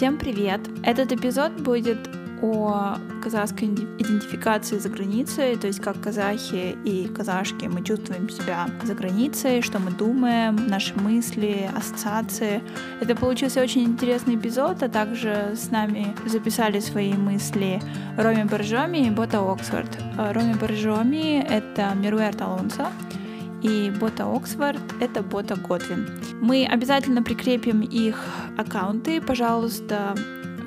Всем привет! Этот эпизод будет о казахской идентификации за границей, то есть как казахи и казашки мы чувствуем себя за границей, что мы думаем, наши мысли, ассоциации. Это получился очень интересный эпизод, а также с нами записали свои мысли Роми Боржоми и Бота Оксфорд. Роми Боржоми — это Мируэр Алонсо, и бота Оксфорд — это бота Готвин. Мы обязательно прикрепим их аккаунты, пожалуйста,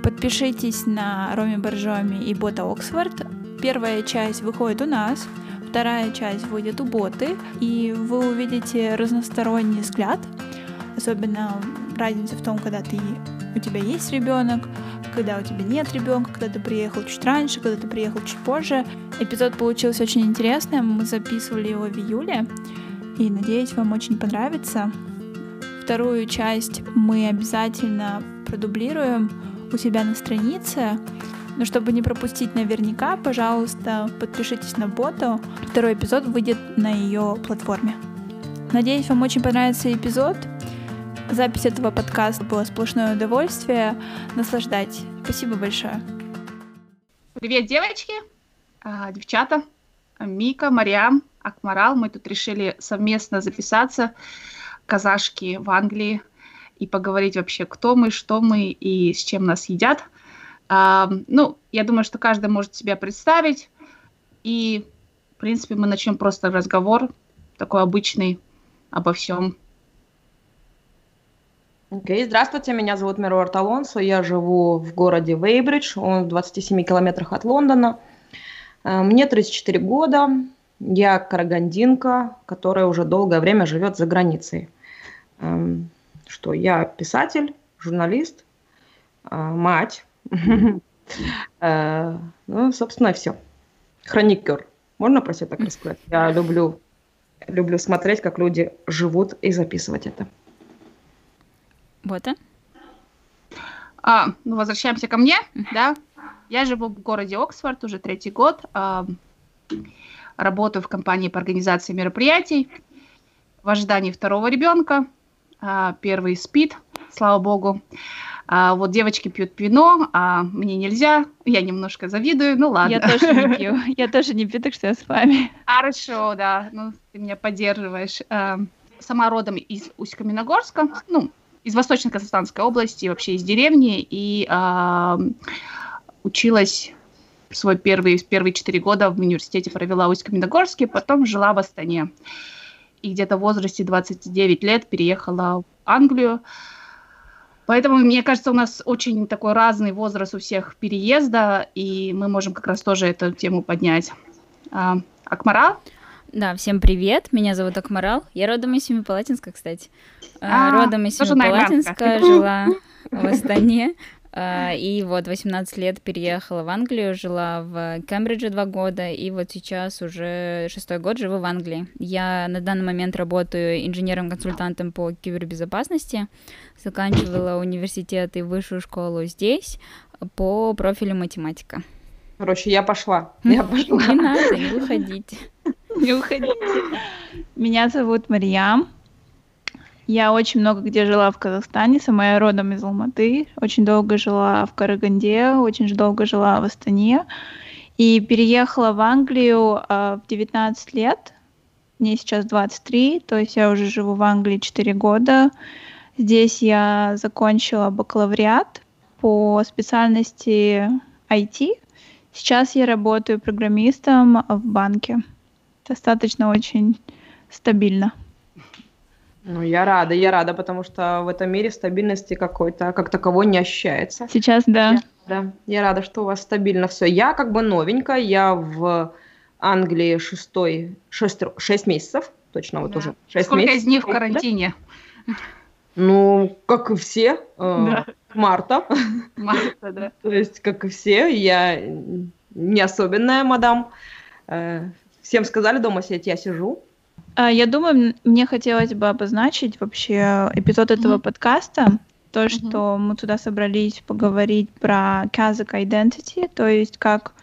Подпишитесь на Роми Боржоми и Бота Оксфорд. Первая часть выходит у нас, вторая часть выйдет у Боты, и вы увидите разносторонний взгляд, особенно разница в том, когда ты у тебя есть ребенок, когда у тебя нет ребенка, когда ты приехал чуть раньше, когда ты приехал чуть позже. Эпизод получился очень интересным, мы записывали его в июле, и надеюсь, вам очень понравится. Вторую часть мы обязательно продублируем, у себя на странице. Но чтобы не пропустить наверняка, пожалуйста, подпишитесь на боту. Второй эпизод выйдет на ее платформе. Надеюсь, вам очень понравится эпизод. Запись этого подкаста была сплошное удовольствие. Наслаждайтесь. Спасибо большое. Привет, девочки, а, девчата, Мика, Мариам, Акмарал. Мы тут решили совместно записаться казашки в Англии и поговорить вообще, кто мы, что мы и с чем нас едят. А, ну, я думаю, что каждый может себя представить. И, в принципе, мы начнем просто разговор такой обычный обо всем. Окей, okay. здравствуйте, меня зовут Мируарт Алонсо, я живу в городе Вейбридж, он в 27 километрах от Лондона. Мне 34 года, я карагандинка, которая уже долгое время живет за границей. Эм, что я писатель, журналист, а, мать. Э, ну, собственно, все. Хроникер. Можно про себя так рассказать? Я люблю, люблю смотреть, как люди живут и записывать это. Вот, а? а ну, возвращаемся ко мне, да. Я живу в городе Оксфорд уже третий год. А, работаю в компании по организации мероприятий в ожидании второго ребенка. А, первый спит, слава богу. А вот девочки пьют вино, а мне нельзя. Я немножко завидую, ну ладно. Я тоже не пью. Я тоже не пью, так что я с вами. Хорошо, да. Ну, ты меня поддерживаешь. А, сама родом из Усть-Каменогорска, ну, из Восточно-Казахстанской области, вообще из деревни, и училась свой первый, первые четыре года в университете провела в Усть-Каменогорске, потом жила в Астане и где-то в возрасте 29 лет переехала в Англию. Поэтому, мне кажется, у нас очень такой разный возраст у всех переезда, и мы можем как раз тоже эту тему поднять. А, Акмарал? Да, всем привет, меня зовут Акмарал, я родом из Семипалатинска, кстати. А, родом из Семипалатинска, жила в Астане, а, и вот 18 лет переехала в Англию, жила в Кембридже два года, и вот сейчас уже шестой год живу в Англии. Я на данный момент работаю инженером-консультантом по кибербезопасности, заканчивала университет и высшую школу здесь по профилю математика. Короче, я пошла. Я пошла. Не надо, не уходите. Не уходите. Меня зовут Мариям. Я очень много где жила в Казахстане, сама я родом из Алматы, очень долго жила в Караганде, очень долго жила в Астане и переехала в Англию э, в 19 лет. Мне сейчас 23, то есть я уже живу в Англии 4 года. Здесь я закончила бакалавриат по специальности IT. Сейчас я работаю программистом в банке. Достаточно очень стабильно. Ну, я рада, я рада, потому что в этом мире стабильности какой-то, как таковой не ощущается. Сейчас, да. Я, да, я рада, что у вас стабильно все. Я как бы новенькая, я в Англии шестой, шесть, шесть месяцев, точно вот да. уже шесть Сколько месяцев. из них в карантине? Ну, как и все, э, да. марта. Марта, да. То есть, как и все, я не особенная мадам. Э, всем сказали дома сидеть, я сижу. А, я думаю, мне хотелось бы обозначить вообще эпизод этого mm-hmm. подкаста. То, mm-hmm. что мы туда собрались поговорить про Kazakh Identity, то есть как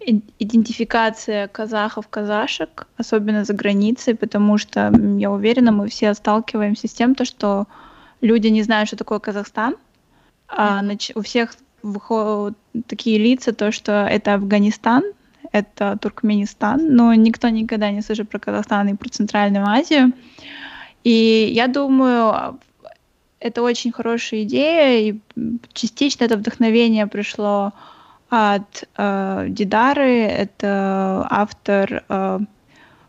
идентификация казахов-казашек, особенно за границей, потому что, я уверена, мы все сталкиваемся с тем, то, что люди не знают, что такое Казахстан, а, нач- у всех выходят такие лица, то, что это Афганистан, это Туркменистан, но никто никогда не слышит про Казахстан и про Центральную Азию. И я думаю, это очень хорошая идея, и частично это вдохновение пришло от э, Дидары, это автор э,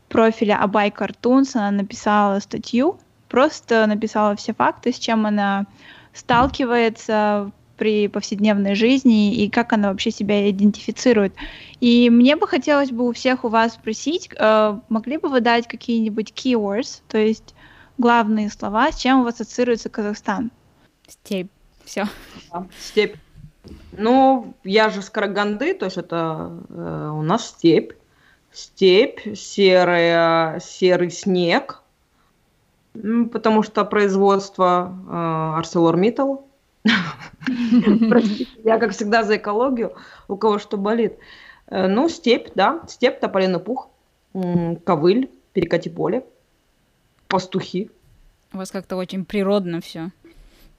профиля Абай Картунс, она написала статью, просто написала все факты, с чем она сталкивается при повседневной жизни и как она вообще себя идентифицирует. И мне бы хотелось бы у всех у вас спросить, э, могли бы вы дать какие-нибудь keywords, то есть главные слова, с чем у вас ассоциируется Казахстан? Степь. Все. Степь. Ну, я же с Караганды, то есть это э, у нас степь. Степь, серая, серый снег, потому что производство э, ArcelorMittal. Простите, я, как всегда, за экологию, у кого что болит. Э, ну, степь, да, степь, тополиный пух, ковыль, перекати поле, пастухи. У вас как-то очень природно все.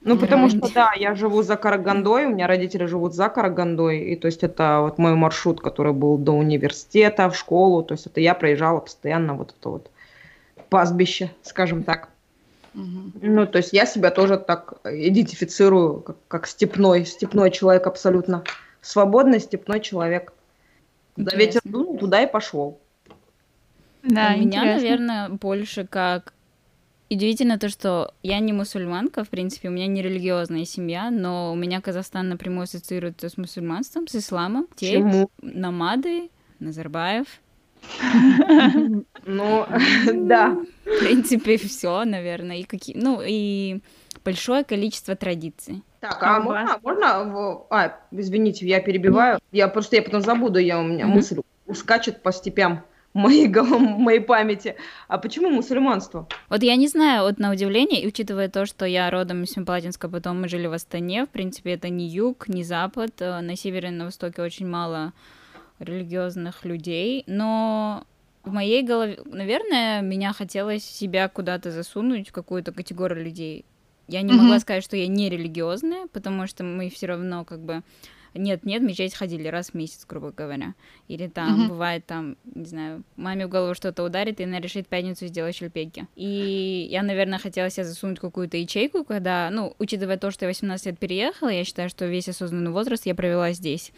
Ну, потому что, да, я живу за Карагандой, у меня родители живут за Карагандой, и то есть это вот мой маршрут, который был до университета, в школу, то есть это я проезжала постоянно вот это вот пастбище, скажем так. Ну, то есть я себя тоже так идентифицирую, как, как степной, степной человек абсолютно. Свободный степной человек. Куда ветер дунул, туда и пошел. Да, У меня, наверное, больше как Удивительно то, что я не мусульманка, в принципе, у меня не религиозная семья, но у меня Казахстан напрямую ассоциируется с мусульманством, с исламом. Почему? Намады, Назарбаев. Ну, да. В принципе, все, наверное. И какие, ну, и большое количество традиций. Так, а можно, можно, а, извините, я перебиваю, я просто, я потом забуду, я у меня мысль ускачет по степям моей, моей памяти. А почему мусульманство? Вот я не знаю, вот на удивление, и учитывая то, что я родом из Семипалатинска, потом мы жили в Астане, в принципе, это не юг, не запад, э, на севере и на востоке очень мало религиозных людей, но в моей голове, наверное, меня хотелось себя куда-то засунуть в какую-то категорию людей. Я не mm-hmm. могла сказать, что я не религиозная, потому что мы все равно как бы нет, нет, мечеть ходили раз в месяц, грубо говоря. Или там mm-hmm. бывает там, не знаю, маме в голову что-то ударит, и она решит пятницу сделать шельпеки. И я, наверное, хотела себе засунуть какую-то ячейку, когда, ну, учитывая то, что я 18 лет переехала, я считаю, что весь осознанный возраст я провела здесь.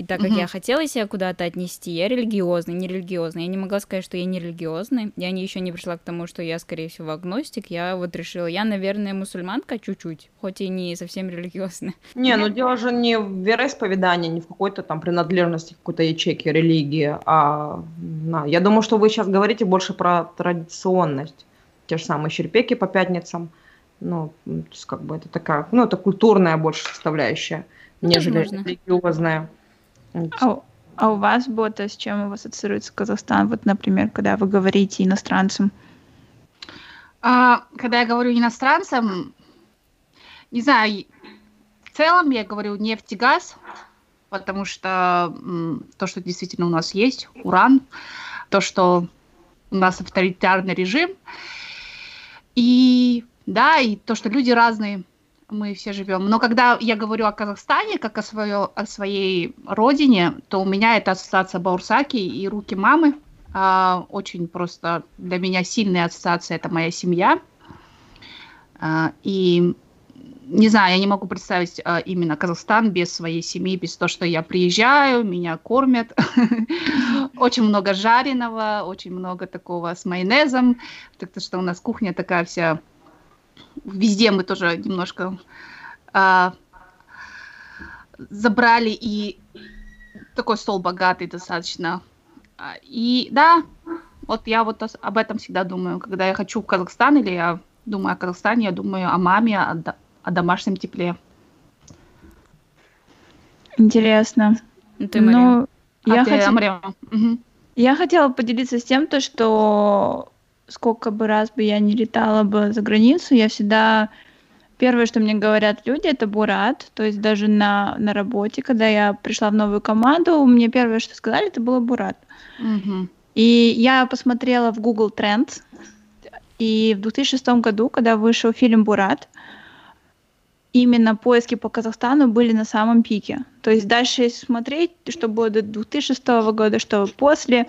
И так как угу. я хотела себя куда-то отнести, я религиозный, не религиозный. Я не могла сказать, что я не религиозный. Я не, еще не пришла к тому, что я, скорее всего, агностик. Я вот решила, я, наверное, мусульманка чуть-чуть, хоть и не совсем религиозная. Не, ну дело же не в вероисповедании, не в какой-то там принадлежности какой-то ячейки религии, а на... я думаю, что вы сейчас говорите больше про традиционность. Те же самые черпеки по пятницам. Ну, то есть как бы это такая, ну, это культурная больше составляющая, нежели Возможно. религиозная. А, а у вас, Бота, с чем у вас ассоциируется Казахстан? Вот, например, когда вы говорите иностранцам. А, когда я говорю иностранцам, не знаю, в целом я говорю нефть и газ, потому что то, что действительно у нас есть, уран, то, что у нас авторитарный режим, и да, и то, что люди разные, мы все живем. Но когда я говорю о Казахстане, как о, свое, о своей родине, то у меня это ассоциация Баурсаки и руки мамы. А, очень просто для меня сильная ассоциация это моя семья. А, и не знаю, я не могу представить а, именно Казахстан без своей семьи, без того, что я приезжаю, меня кормят. Очень много жареного, очень много такого с майонезом. Так что у нас кухня такая вся везде мы тоже немножко а, забрали и такой стол богатый достаточно. А, и да, вот я вот об этом всегда думаю, когда я хочу в Казахстан или я думаю о Казахстане, я думаю о маме, о, о домашнем тепле. Интересно. Ну, ты, Мария. Ну, а я, ты, хот... угу. я хотела поделиться с тем, то, что сколько бы раз бы я не летала бы за границу, я всегда Первое, что мне говорят люди, это Бурат. То есть даже на, на работе, когда я пришла в новую команду, мне первое, что сказали, это было Бурат. Угу. И я посмотрела в Google Trends, и в 2006 году, когда вышел фильм «Бурат», именно поиски по Казахстану были на самом пике. То есть дальше если смотреть, что было до 2006 года, что после,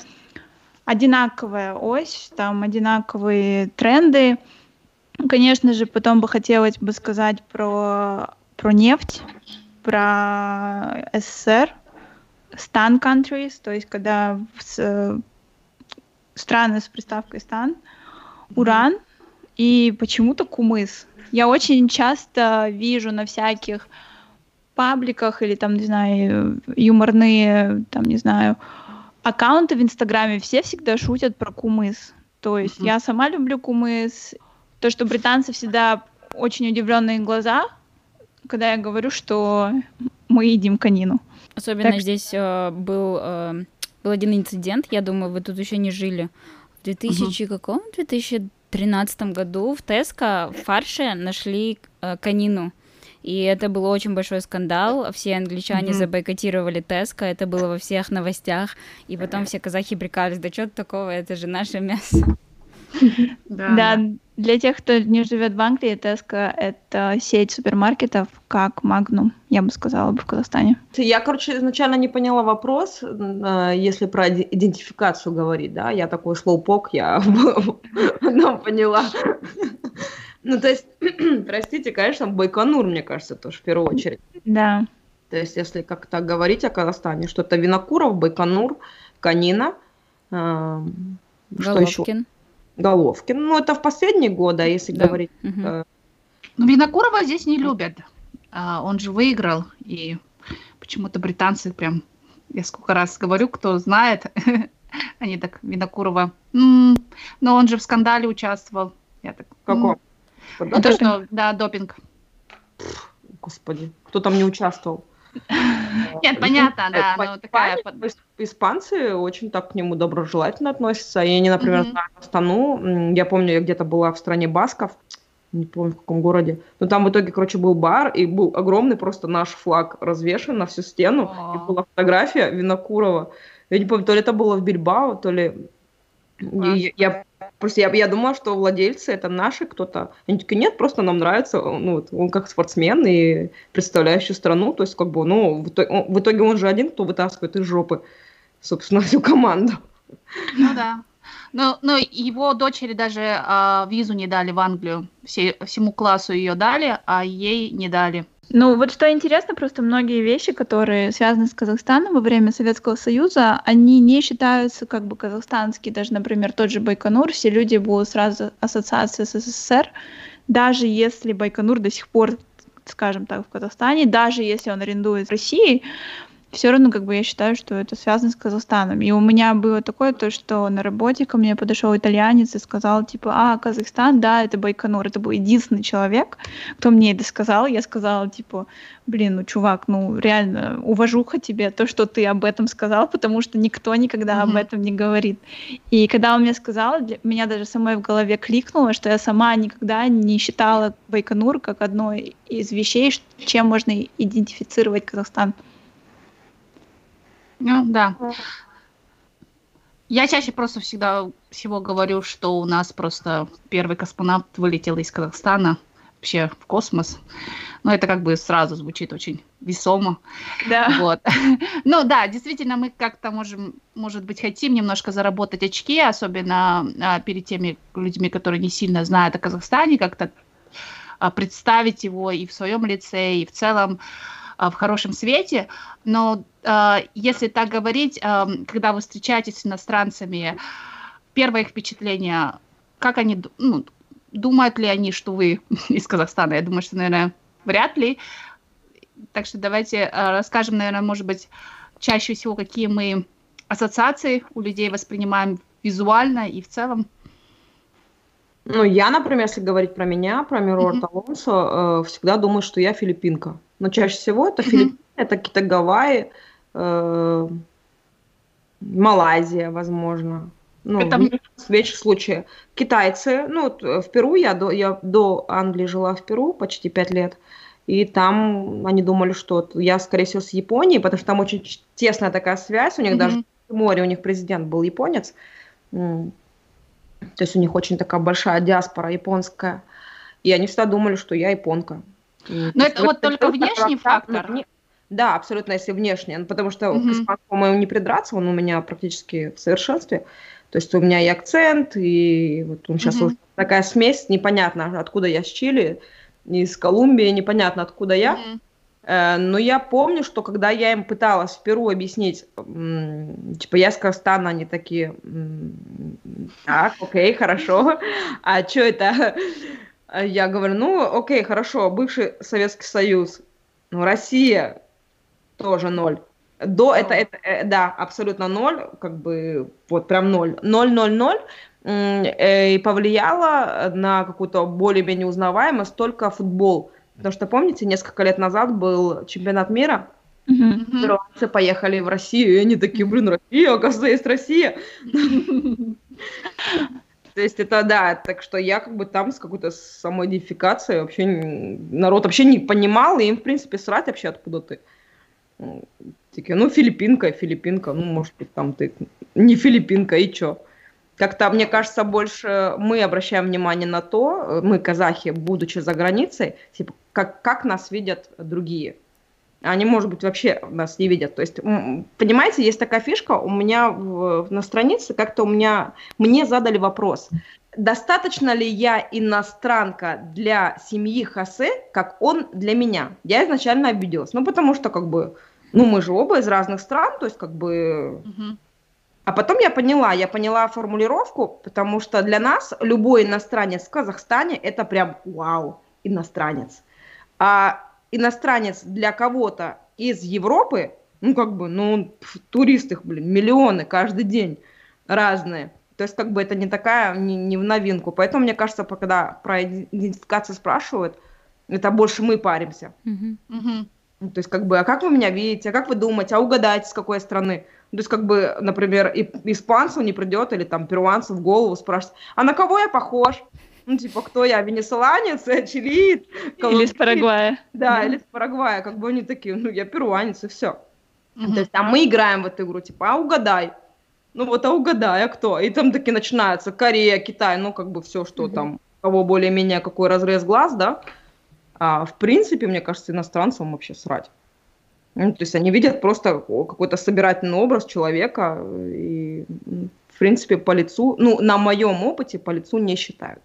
одинаковая ось, там одинаковые тренды. Конечно же, потом бы хотелось бы сказать про, про нефть, про СССР, стан countries, то есть когда с, страны с приставкой стан, уран и почему-то кумыс. Я очень часто вижу на всяких пабликах или там, не знаю, юморные, там, не знаю, аккаунты в Инстаграме, все всегда шутят про кумыс. То есть mm-hmm. я сама люблю кумыс. То, что британцы всегда очень удивленные глаза, когда я говорю, что мы едим конину. Особенно так здесь э, был, э, был один инцидент, я думаю, вы тут еще не жили. В 2000 угу. каком? 2013 году в Теско в фарше нашли э, конину. И это был очень большой скандал. Все англичане mm-hmm. забойкотировали Теско, это было во всех новостях. И потом все казахи прикались, да что такого, это же наше мясо. Да, для тех, кто не живет в Англии, Tesco — это сеть супермаркетов, как Magnum, я бы сказала бы в Казахстане. Я, короче, изначально не поняла вопрос, э, если про идентификацию говорить, да, я такой слоупок, я поняла. Ну, то есть, простите, конечно, Байконур, мне кажется, тоже в первую очередь. Да. То есть, если как-то говорить о Казахстане, что-то Винокуров, Байконур, Канина, э, что еще? Головкин. Ну, это в последние годы, а если да. говорить. Угу. Э... Ну, Винокурова здесь не любят. А, он же выиграл, и почему-то британцы прям, я сколько раз говорю, кто знает, они так, Винокурова, но он же в скандале участвовал. Я так, Каком? Ну, то, что, да, допинг. Господи, кто там не участвовал? Нет, понятно, да, но такая... Испанцы очень так к нему доброжелательно относятся. И они, например, знаю Астану, я помню, я где-то была в стране Басков, не помню в каком городе, но там в итоге, короче, был бар, и был огромный просто наш флаг развешен на всю стену, и была фотография Винокурова. Я не помню, то ли это было в Бильбао, то ли... Я, я Просто я, я думала, что владельцы это наши кто-то. Они такие, нет, просто нам нравится, ну, он как спортсмен и представляющий страну, то есть как бы, ну, в в итоге он же один, кто вытаскивает из жопы, собственно, всю команду. Ну да. Но, но его дочери даже а, визу не дали в Англию. Все, всему классу ее дали, а ей не дали. Ну, вот что интересно, просто многие вещи, которые связаны с Казахстаном во время Советского Союза, они не считаются как бы казахстанские. Даже, например, тот же Байконур, все люди будут сразу ассоциации с СССР, даже если Байконур до сих пор скажем так, в Казахстане, даже если он арендует в России, все равно, как бы, я считаю, что это связано с Казахстаном. И у меня было такое, то, что на работе ко мне подошел итальянец и сказал, типа, а, Казахстан, да, это Байконур. Это был единственный человек, кто мне это сказал. Я сказала, типа, блин, ну, чувак, ну, реально, уважуха тебе, то, что ты об этом сказал, потому что никто никогда mm-hmm. об этом не говорит. И когда он мне сказал, для меня даже самой в голове кликнуло, что я сама никогда не считала Байконур как одной из вещей, чем можно идентифицировать Казахстан. Ну, да. Я чаще просто всегда всего говорю, что у нас просто первый космонавт вылетел из Казахстана вообще в космос. Но это как бы сразу звучит очень весомо. Да. Вот. Ну да, действительно, мы как-то можем, может быть, хотим немножко заработать очки, особенно а, перед теми людьми, которые не сильно знают о Казахстане, как-то а, представить его и в своем лице, и в целом а, в хорошем свете, но а, если так говорить, а, когда вы встречаетесь с иностранцами, первое их впечатление, как они, ну, думают ли они, что вы из Казахстана? Я думаю, что, наверное, вряд ли. Так что давайте расскажем, наверное, может быть, чаще всего, какие мы ассоциации у людей воспринимаем визуально и в целом. Ну, я, например, если говорить про меня, про Мирор mm-hmm. Талонсо, э, всегда думаю, что я филиппинка но чаще всего это mm-hmm. Филиппины, это какие-то Гавайи, э, Малайзия, возможно. Ну, это... в меньших случаях. Китайцы, ну, в Перу, я до, я до Англии жила в Перу почти пять лет, и там они думали, что я, скорее всего, с Японией, потому что там очень тесная такая связь, у них mm-hmm. даже в море у них президент был японец, то есть у них очень такая большая диаспора японская, и они всегда думали, что я японка. Но это вот только внешний фактор. Да, абсолютно, если внешне. Ну, потому что угу. к испанскому моему не придраться, он у меня практически в совершенстве. То есть у меня и акцент, и вот он сейчас угу. уже такая смесь, непонятно, откуда я с Чили, из Колумбии, непонятно, откуда я. Угу. Но я помню, что когда я им пыталась в Перу объяснить, типа, я с Казахстана, они такие, так, окей, хорошо, а что это? Я говорю, ну, окей, хорошо, бывший Советский Союз, ну, Россия, тоже ноль. До это, это, э, да, абсолютно ноль, как бы вот прям ноль. Ноль, ноль, ноль. Э, и повлияло на какую-то более-менее узнаваемость только футбол. Потому что, помните, несколько лет назад был чемпионат мира, Mm-hmm. Перуанцы поехали в Россию, и они такие, блин, Россия, оказывается, есть Россия. То есть это да, так что я как бы там с какой-то самоидентификацией вообще народ вообще не понимал, и им, в принципе, срать вообще откуда ты. Такие, ну, филиппинка, филиппинка, ну, может быть, там ты не филиппинка, и чё? Как-то, мне кажется, больше мы обращаем внимание на то, мы, казахи, будучи за границей, типа, как, как нас видят другие. Они, может быть, вообще нас не видят. То есть, понимаете, есть такая фишка, у меня в, на странице как-то у меня, мне задали вопрос, достаточно ли я иностранка для семьи Хосе, как он для меня? Я изначально обиделась. Ну, потому что, как бы, ну, мы же оба из разных стран, то есть как бы... Угу. А потом я поняла, я поняла формулировку, потому что для нас любой иностранец в Казахстане это прям вау, иностранец. А иностранец для кого-то из Европы, ну как бы, ну туристы, блин, миллионы каждый день разные. То есть как бы это не такая, не, не в новинку. Поэтому мне кажется, когда про идентификацию спрашивают, это больше мы паримся. Ну, то есть, как бы, а как вы меня видите, а как вы думаете, а угадайте, с какой страны? То есть, как бы, например, и, испанцу не придет или там перуанцу в голову спрашивать, а на кого я похож? Ну, типа, кто я, венесуэланец, чилиец? Или с Парагвая. Да, или с Парагвая, как бы они такие, ну, я перуанец, и все. То есть, а мы играем в эту игру, типа, а угадай. Ну, вот, а угадай, а кто? И там таки начинается Корея, Китай, ну, как бы все, что там, кого более-менее какой разрез глаз, да, а в принципе, мне кажется, иностранцам вообще срать. Ну, то есть они видят просто какой-то собирательный образ человека и, в принципе, по лицу, ну, на моем опыте по лицу не считают.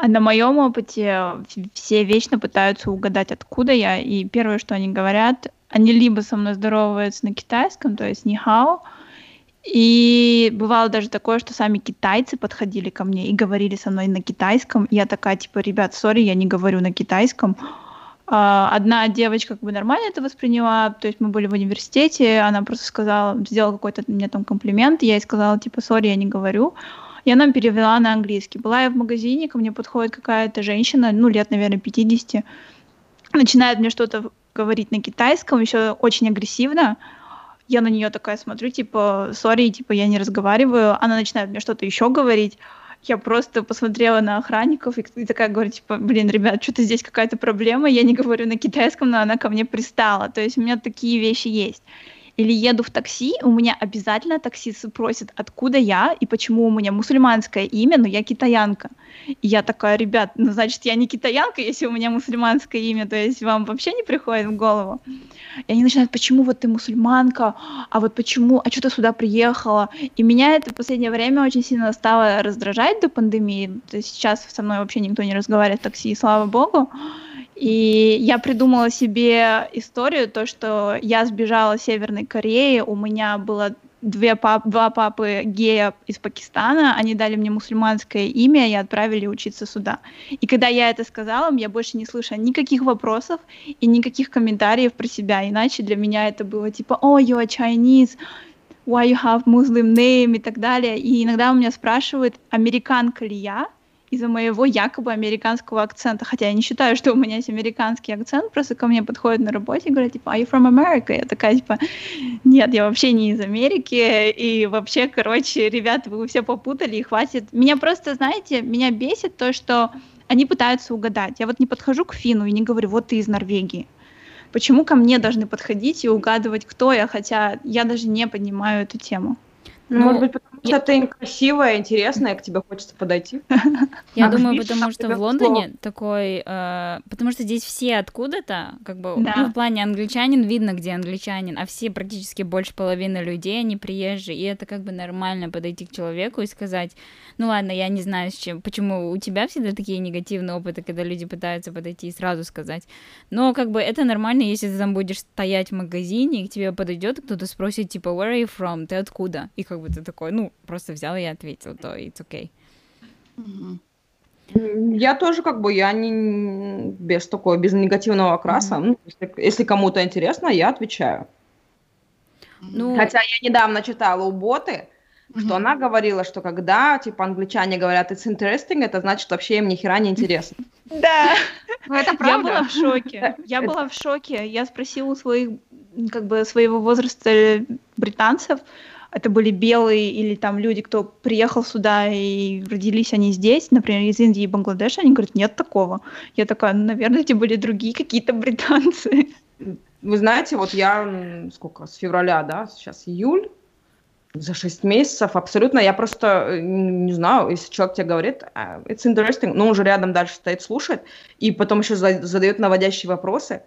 А на моем опыте все вечно пытаются угадать, откуда я. И первое, что они говорят, они либо со мной здороваются на китайском, то есть нихао, и бывало даже такое, что сами китайцы подходили ко мне и говорили со мной на китайском. Я такая, типа, ребят, сори, я не говорю на китайском. А, одна девочка как бы нормально это восприняла, то есть мы были в университете, она просто сказала, сделала какой-то мне там комплимент, я ей сказала, типа, сори, я не говорю. И она перевела на английский. Была я в магазине, ко мне подходит какая-то женщина, ну, лет, наверное, 50, начинает мне что-то говорить на китайском, еще очень агрессивно, я на нее такая смотрю, типа, сори, типа, я не разговариваю. Она начинает мне что-то еще говорить. Я просто посмотрела на охранников и, и такая говорю, типа, блин, ребят, что-то здесь какая-то проблема, я не говорю на китайском, но она ко мне пристала. То есть у меня такие вещи есть или еду в такси, у меня обязательно таксист спросит, откуда я и почему у меня мусульманское имя, но я китаянка. И я такая, ребят, ну значит я не китаянка, если у меня мусульманское имя, то есть вам вообще не приходит в голову. И они начинают, почему вот ты мусульманка, а вот почему, а что ты сюда приехала? И меня это в последнее время очень сильно стало раздражать до пандемии. То есть сейчас со мной вообще никто не разговаривает в такси, слава богу. И я придумала себе историю, то, что я сбежала с Северной Кореи, у меня было две пап, два папы гея из Пакистана, они дали мне мусульманское имя и отправили учиться сюда. И когда я это сказала, я больше не слышала никаких вопросов и никаких комментариев про себя, иначе для меня это было типа «Oh, you are Chinese», «Why you have Muslim name» и так далее. И иногда у меня спрашивают, американка ли я, из-за моего якобы американского акцента, хотя я не считаю, что у меня есть американский акцент, просто ко мне подходят на работе и говорят, типа, are you from America? Я такая, типа, нет, я вообще не из Америки, и вообще, короче, ребята, вы все попутали, и хватит. Меня просто, знаете, меня бесит то, что они пытаются угадать. Я вот не подхожу к Фину и не говорю, вот ты из Норвегии. Почему ко мне должны подходить и угадывать, кто я, хотя я даже не понимаю эту тему? Ну, Может быть, потому что ты красивая, интересная, к тебе хочется подойти. Я а думаю, потому что в Лондоне такой... Э, потому что здесь все откуда-то, как бы, да. ну, в плане англичанин видно, где англичанин, а все практически больше половины людей, они приезжие, и это как бы нормально подойти к человеку и сказать, ну ладно, я не знаю, с чем, почему у тебя всегда такие негативные опыты, когда люди пытаются подойти и сразу сказать, но как бы это нормально, если ты там будешь стоять в магазине, и к тебе подойдет кто-то спросит, типа, where are you from, ты откуда? И как бы ты такой, ну, просто взял и ответил, то it's okay. Я тоже как бы, я не без такого, без негативного окраса. Mm-hmm. Ну, если, если кому-то интересно, я отвечаю. Ну... Хотя я недавно читала у Боты, mm-hmm. что она говорила, что когда, типа, англичане говорят it's interesting, это значит вообще им ни хера не интересно. Да, ну, это правда. Я была в шоке. Я была в шоке. Я спросила у своих, как бы, своего возраста британцев, это были белые или там люди, кто приехал сюда и родились они здесь, например, из Индии и Бангладеша, они говорят, нет такого. Я такая, ну, наверное, эти были другие какие-то британцы. Вы знаете, вот я, сколько, с февраля, да, сейчас июль, за шесть месяцев абсолютно, я просто э, не знаю, если человек тебе говорит, «А, it's interesting, но он уже рядом дальше стоит, слушает, и потом еще задает наводящие вопросы.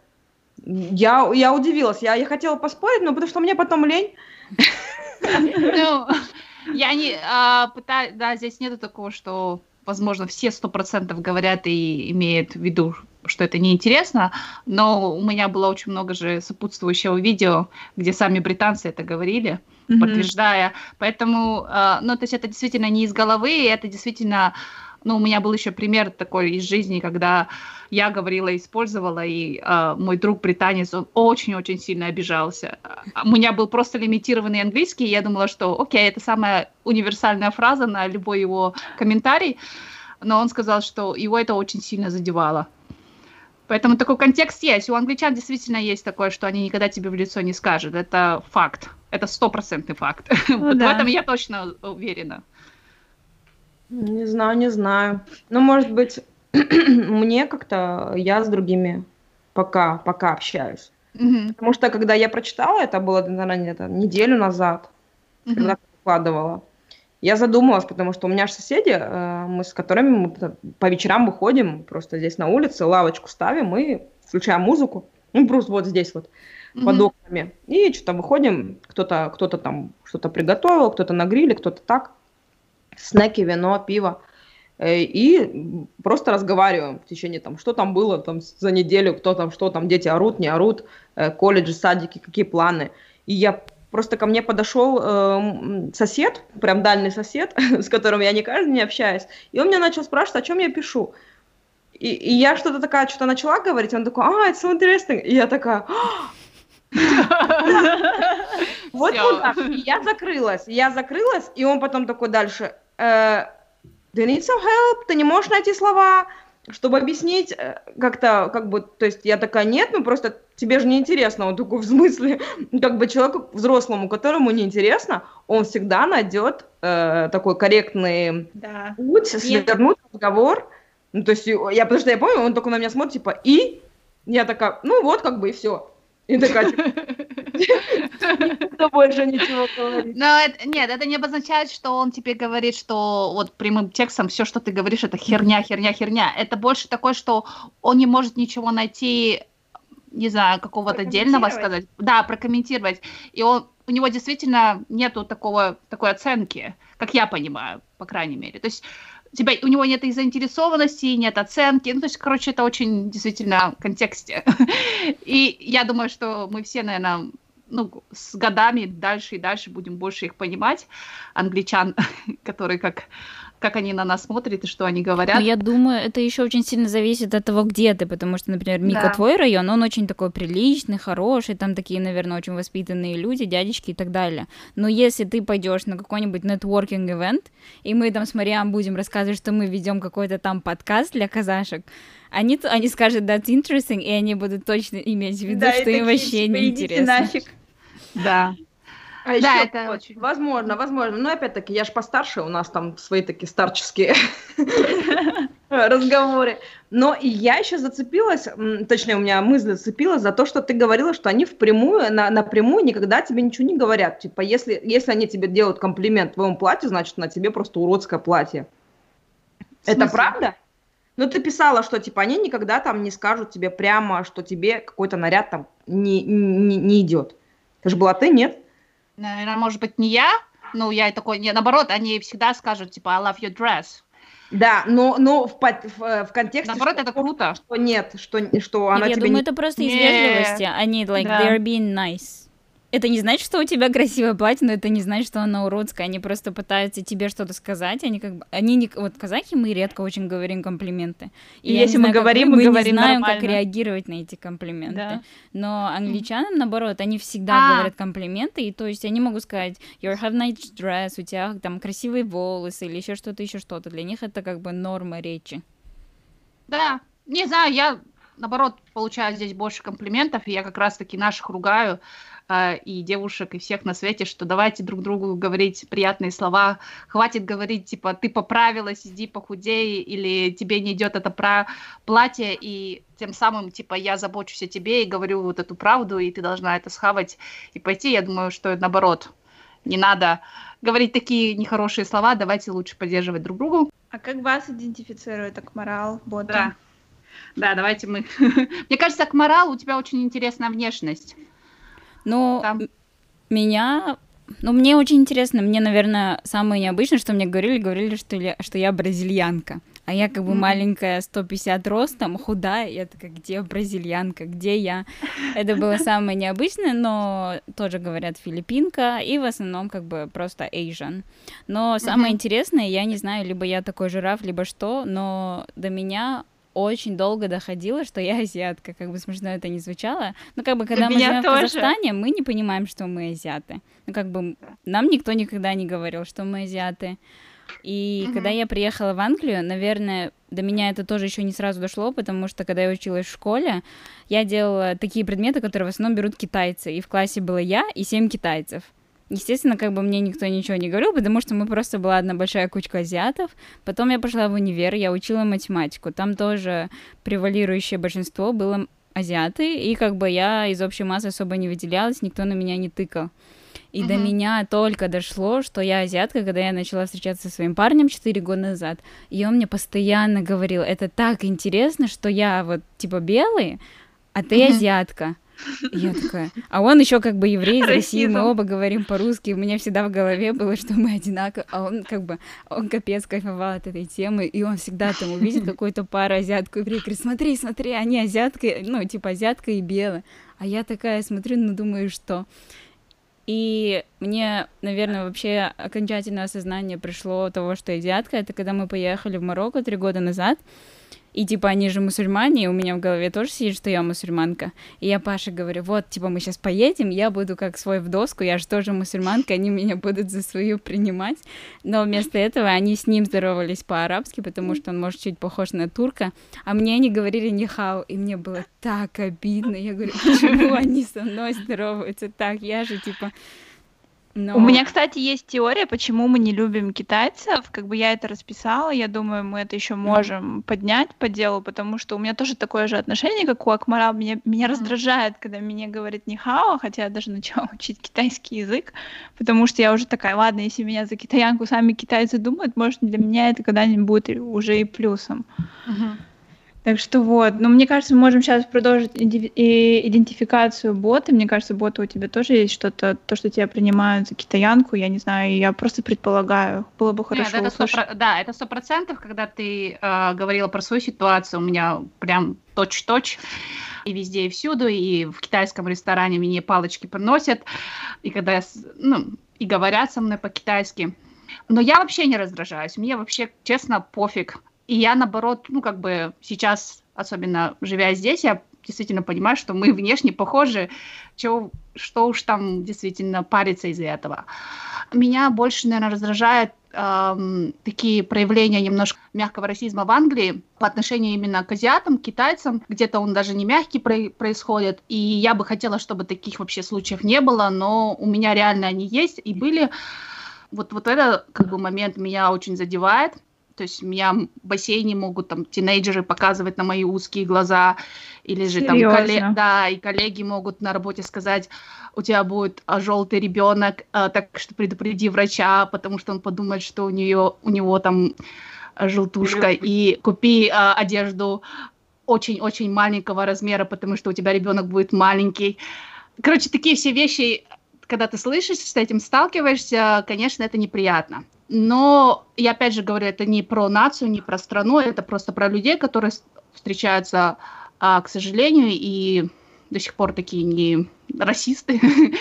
Я, я удивилась, я, я хотела поспорить, но потому что мне потом лень. Ну, я не а, пытаюсь, да, здесь нету такого, что, возможно, все сто процентов говорят и имеют в виду, что это неинтересно, но у меня было очень много же сопутствующего видео, где сами британцы это говорили, mm-hmm. подтверждая. Поэтому, э, ну, то есть это действительно не из головы, это действительно ну, у меня был еще пример такой из жизни, когда я говорила, использовала, и э, мой друг британец, он очень-очень сильно обижался. У меня был просто лимитированный английский, и я думала, что, окей, это самая универсальная фраза на любой его комментарий, но он сказал, что его это очень сильно задевало. Поэтому такой контекст есть. У англичан действительно есть такое, что они никогда тебе в лицо не скажут. Это факт. Это стопроцентный факт. Ну, вот да. В этом я точно уверена. Не знаю, не знаю. Ну, может быть, мне как-то я с другими пока, пока общаюсь. Mm-hmm. Потому что когда я прочитала, это было, наверное, это неделю назад, mm-hmm. когда выкладывала, я задумалась, потому что у меня же соседи, э, мы с которыми мы по вечерам выходим, просто здесь на улице, лавочку ставим и включаем музыку. Ну, просто вот здесь вот, mm-hmm. под окнами. И что-то выходим, кто-то кто там что-то приготовил, кто-то на гриле, кто-то так снеки, вино, пиво. Э, и просто разговариваем в течение там, что там было там за неделю, кто там, что там, дети орут, не орут, э, колледжи, садики, какие планы. И я просто ко мне подошел э, сосед, прям дальний сосед, с которым я не каждый день общаюсь, и он меня начал спрашивать, о чем я пишу. И, и я что-то такая, что-то начала говорить, он такой, а, it's so interesting. И я такая, вот так. Я закрылась, я закрылась, и он потом такой дальше, э, do you need some help? Ты не можешь найти слова, чтобы объяснить э, как-то, как бы, то есть я такая, нет, ну просто тебе же не интересно, он такой, в смысле, как бы человеку взрослому, которому не интересно, он всегда найдет э, такой корректный да. путь, свернуть разговор, ну, то есть я, потому что я помню, он только на меня смотрит, типа, и я такая, ну вот, как бы, и все. И такая, что больше ничего говорить. Но это, нет, это не обозначает, что он тебе говорит, что вот прямым текстом все, что ты говоришь, это херня, херня, херня. Это больше такое, что он не может ничего найти, не знаю, какого-то отдельного сказать. Да, прокомментировать. И он, у него действительно нету такого, такой оценки, как я понимаю, по крайней мере. То есть тебя, у него нет и заинтересованности, нет оценки. Ну, то есть, короче, это очень действительно в контексте. И я думаю, что мы все, наверное, ну, с годами дальше и дальше будем больше их понимать, англичан, которые как как они на нас смотрят и что они говорят. Но я думаю, это еще очень сильно зависит от того, где ты, потому что, например, Мика, да. твой район, он очень такой приличный, хороший, там такие, наверное, очень воспитанные люди, дядечки и так далее. Но если ты пойдешь на какой-нибудь нетворкинг ивент и мы там с Мариам будем рассказывать, что мы ведем какой-то там подкаст для казашек, они, они скажут, that's interesting, и они будут точно иметь в виду, да, что им вообще типа, не интересно. Да. А да, еще, это очень... Возможно, возможно. Но опять-таки, я же постарше, у нас там свои такие старческие разговоре. Но и я еще зацепилась, точнее, у меня мысль зацепилась за то, что ты говорила, что они впрямую, на, напрямую никогда тебе ничего не говорят. Типа, если, если они тебе делают комплимент твоему платью, значит, на тебе просто уродское платье. Это правда? Ну, ты писала, что, типа, они никогда там не скажут тебе прямо, что тебе какой-то наряд там не, не, не идет. Это же была ты, нет? Наверное, может быть, не я, ну, я такой, не, наоборот, они всегда скажут, типа, I love your dress. Да, но, но в, в, в контексте... Наоборот, что, это круто. Что нет, что, что она нет, тебе Я думаю, не... это просто из вежливости. Они, like, да. they're being nice это не значит, что у тебя красивое платье, но это не значит, что оно уродское. Они просто пытаются тебе что-то сказать. Они как бы, они не, вот казахи мы редко очень говорим комплименты. И, и если мы знаю, говорим, мы, мы говорим не знаем, нормально. как реагировать на эти комплименты. Да. Но англичанам, наоборот, они всегда а. говорят комплименты, и то есть они могут сказать, you have nice dress, у тебя там красивые волосы или еще что-то, еще что-то. Для них это как бы норма речи. Да, не знаю, я наоборот получаю здесь больше комплиментов, и я как раз-таки наших ругаю а, и девушек, и всех на свете, что давайте друг другу говорить приятные слова, хватит говорить, типа, ты поправилась, иди похудей, или тебе не идет это про платье, и тем самым, типа, я забочусь о тебе и говорю вот эту правду, и ты должна это схавать и пойти. Я думаю, что наоборот, не надо говорить такие нехорошие слова, давайте лучше поддерживать друг другу. А как вас идентифицирует Акмарал, Бота? Да. Да, давайте мы... Мне кажется, Акмарал, у тебя очень интересная внешность. Ну, Там. меня ну, мне очень интересно, мне, наверное, самое необычное, что мне говорили, говорили, что я, что я бразильянка. А я как бы mm-hmm. маленькая, 150 ростом, худая, я такая, где бразильянка, где я? Это было самое необычное, но тоже говорят филиппинка, и в основном как бы просто Asian. Но самое mm-hmm. интересное, я не знаю, либо я такой жираф, либо что, но до меня очень долго доходило, что я азиатка, как бы смешно это не звучало. Но как бы когда мы живем в Казахстане, мы не понимаем, что мы азиаты. Ну как бы нам никто никогда не говорил, что мы азиаты. И mm-hmm. когда я приехала в Англию, наверное, до меня это тоже еще не сразу дошло, потому что когда я училась в школе, я делала такие предметы, которые в основном берут китайцы. И в классе было я и семь китайцев. Естественно, как бы мне никто ничего не говорил, потому что мы просто была одна большая кучка азиатов. Потом я пошла в универ, я учила математику. Там тоже превалирующее большинство было азиаты, и как бы я из общей массы особо не выделялась, никто на меня не тыкал. И uh-huh. до меня только дошло, что я азиатка, когда я начала встречаться со своим парнем 4 года назад. И он мне постоянно говорил, это так интересно, что я вот типа белый, а ты uh-huh. азиатка. Я такая, а он еще как бы еврей из России, мы оба говорим по-русски, у меня всегда в голове было, что мы одинаковые, а он как бы, он капец кайфовал от этой темы, и он всегда там увидит какую-то пару азиатку и говорит, смотри, смотри, они азиатка, ну, типа азиатка и белая. А я такая смотрю, ну, думаю, что... И мне, наверное, вообще окончательное осознание пришло того, что азиатка, это когда мы поехали в Марокко три года назад, и типа они же мусульмане, и у меня в голове тоже сидит, что я мусульманка. И я Паше говорю, вот, типа мы сейчас поедем, я буду как свой в доску, я же тоже мусульманка, они меня будут за свою принимать. Но вместо этого они с ним здоровались по-арабски, потому что он, может, чуть похож на турка. А мне они говорили нихау, и мне было так обидно. Я говорю, почему они со мной здороваются так? Я же типа но... У меня, кстати, есть теория, почему мы не любим китайцев. Как бы я это расписала, я думаю, мы это еще можем mm. поднять по делу, потому что у меня тоже такое же отношение, как у Акмара. Меня, меня mm. раздражает, когда мне говорит нихао, хотя я даже начала учить китайский язык, потому что я уже такая, ладно, если меня за китаянку сами китайцы думают, может, для меня это когда-нибудь будет уже и плюсом. Mm-hmm. Так что вот, но мне кажется, мы можем сейчас продолжить идентификацию бота. Мне кажется, бота у тебя тоже есть что-то, то, что тебя принимают за китаянку, я не знаю, я просто предполагаю. Было бы хорошо Нет, это 100%, Да, это сто процентов, когда ты э, говорила про свою ситуацию, у меня прям точь-точь и везде, и всюду, и в китайском ресторане мне палочки приносят, и когда, я, ну, и говорят со мной по-китайски. Но я вообще не раздражаюсь, мне вообще, честно, пофиг. И я, наоборот, ну, как бы сейчас, особенно живя здесь, я действительно понимаю, что мы внешне похожи, чего, что уж там действительно париться из-за этого. Меня больше, наверное, раздражает эм, такие проявления немножко мягкого расизма в Англии по отношению именно к азиатам, китайцам. Где-то он даже не мягкий про- происходит. И я бы хотела, чтобы таких вообще случаев не было, но у меня реально они есть и были. Вот, вот это как бы момент меня очень задевает. То есть меня в бассейне могут там тинейджеры показывать на мои узкие глаза, или же там коллеги, да, и коллеги могут на работе сказать, у тебя будет а, желтый ребенок, а, так что предупреди врача, потому что он подумает, что у нее, у него там желтушка, и купи а, одежду очень-очень маленького размера, потому что у тебя ребенок будет маленький. Короче, такие все вещи, когда ты слышишь, с этим сталкиваешься, конечно, это неприятно. Но я опять же говорю, это не про нацию, не про страну, это просто про людей, которые встречаются, а, к сожалению, и до сих пор такие не расисты.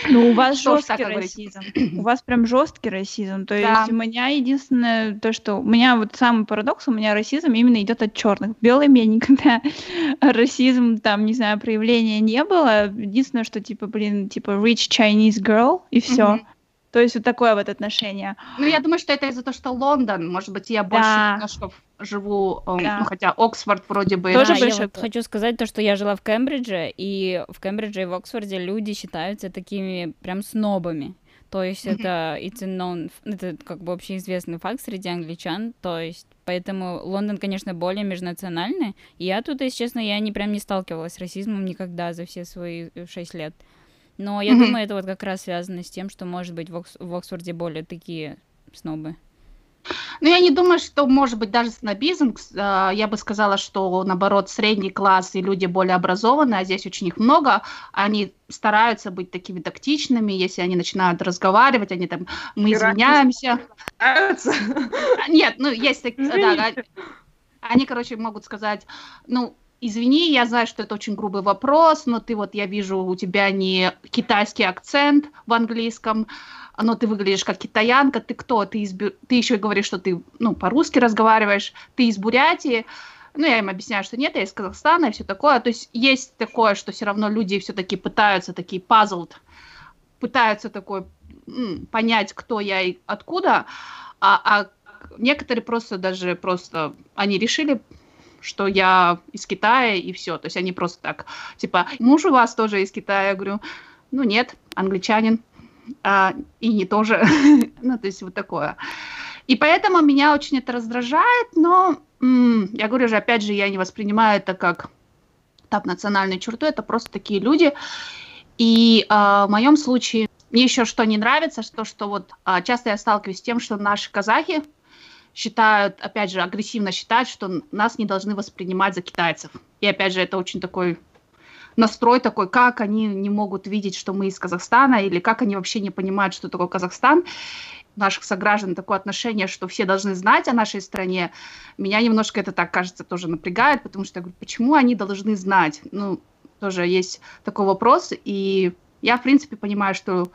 Ну, у вас жесткий расизм. У вас прям жесткий расизм. То да. есть у меня единственное то, что у меня вот самый парадокс, у меня расизм именно идет от черных. Белым я никогда расизм, там, не знаю, проявления не было. Единственное, что типа, блин, типа rich Chinese girl, и все. Mm-hmm. То есть вот такое вот отношение. Ну, я думаю, что это из-за того, что Лондон, может быть, я больше да. немножко живу, э, да. ну, хотя Оксфорд вроде бы... Тоже да, я вот хочу сказать то, что я жила в Кембридже, и в Кембридже и в Оксфорде люди считаются такими прям снобами. То есть mm-hmm. это it's known, это как бы общеизвестный факт среди англичан, то есть поэтому Лондон, конечно, более межнациональный, и я тут, если честно, я не прям не сталкивалась с расизмом никогда за все свои шесть лет. Но я mm-hmm. думаю, это вот как раз связано с тем, что, может быть, в, Окс- в Оксфорде более такие снобы. Ну, я не думаю, что может быть даже снобизм. А, я бы сказала, что наоборот средний класс и люди более образованные, а здесь очень их много, они стараются быть такими тактичными, если они начинают разговаривать, они там, мы извиняемся. Нет, ну, есть такие, да, они, короче, могут сказать, ну, извини, я знаю, что это очень грубый вопрос, но ты вот, я вижу, у тебя не китайский акцент в английском, но ты выглядишь как китаянка, ты кто? Ты, из, ты еще говоришь, что ты, ну, по-русски разговариваешь, ты из Бурятии, ну, я им объясняю, что нет, я из Казахстана и все такое. То есть есть такое, что все равно люди все-таки пытаются такие puzzled, пытаются такой понять, кто я и откуда, а, а некоторые просто даже просто, они решили что я из Китая и все. То есть они просто так, типа, муж у вас тоже из Китая? Я говорю, ну нет, англичанин. А, и не тоже. ну, то есть вот такое. И поэтому меня очень это раздражает, но я говорю же, опять же, я не воспринимаю это как так национальную черту, это просто такие люди. И а, в моем случае мне еще что не нравится, что, что вот а, часто я сталкиваюсь с тем, что наши казахи, считают, опять же, агрессивно считают, что нас не должны воспринимать за китайцев. И опять же, это очень такой настрой такой, как они не могут видеть, что мы из Казахстана, или как они вообще не понимают, что такое Казахстан. Наших сограждан такое отношение, что все должны знать о нашей стране. Меня немножко это так, кажется, тоже напрягает, потому что я говорю, почему они должны знать? Ну, тоже есть такой вопрос, и я, в принципе, понимаю, что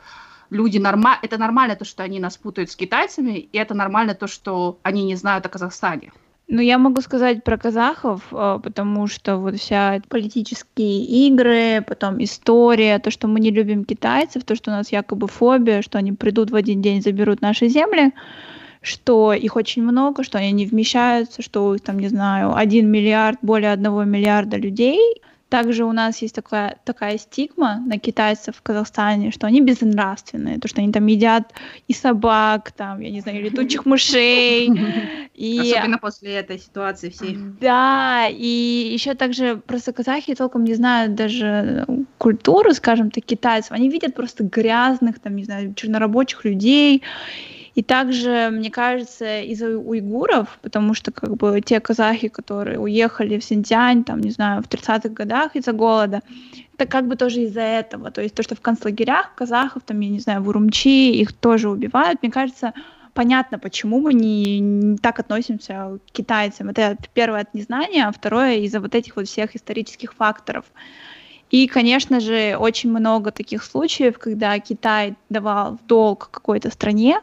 люди норма... это нормально то, что они нас путают с китайцами, и это нормально то, что они не знают о Казахстане. Ну, я могу сказать про казахов, э, потому что вот вся политические игры, потом история, то, что мы не любим китайцев, то, что у нас якобы фобия, что они придут в один день, заберут наши земли, что их очень много, что они не вмещаются, что там, не знаю, один миллиард, более одного миллиарда людей, также у нас есть такая, такая стигма на китайцев в Казахстане, что они безнравственные, то, что они там едят и собак, там, я не знаю, летучих мышей. И... Особенно после этой ситуации всей. Да, и еще также просто казахи толком не знают даже культуру, скажем так, китайцев. Они видят просто грязных, там, не знаю, чернорабочих людей, и также, мне кажется, из-за уйгуров, потому что как бы те казахи, которые уехали в Синьцзянь, там, не знаю, в 30-х годах из-за голода, это как бы тоже из-за этого. То есть то, что в концлагерях казахов, там, я не знаю, в Урумчи их тоже убивают, мне кажется, понятно, почему мы не, не так относимся к китайцам. Это первое от незнания, а второе из-за вот этих вот всех исторических факторов. И, конечно же, очень много таких случаев, когда Китай давал в долг какой-то стране,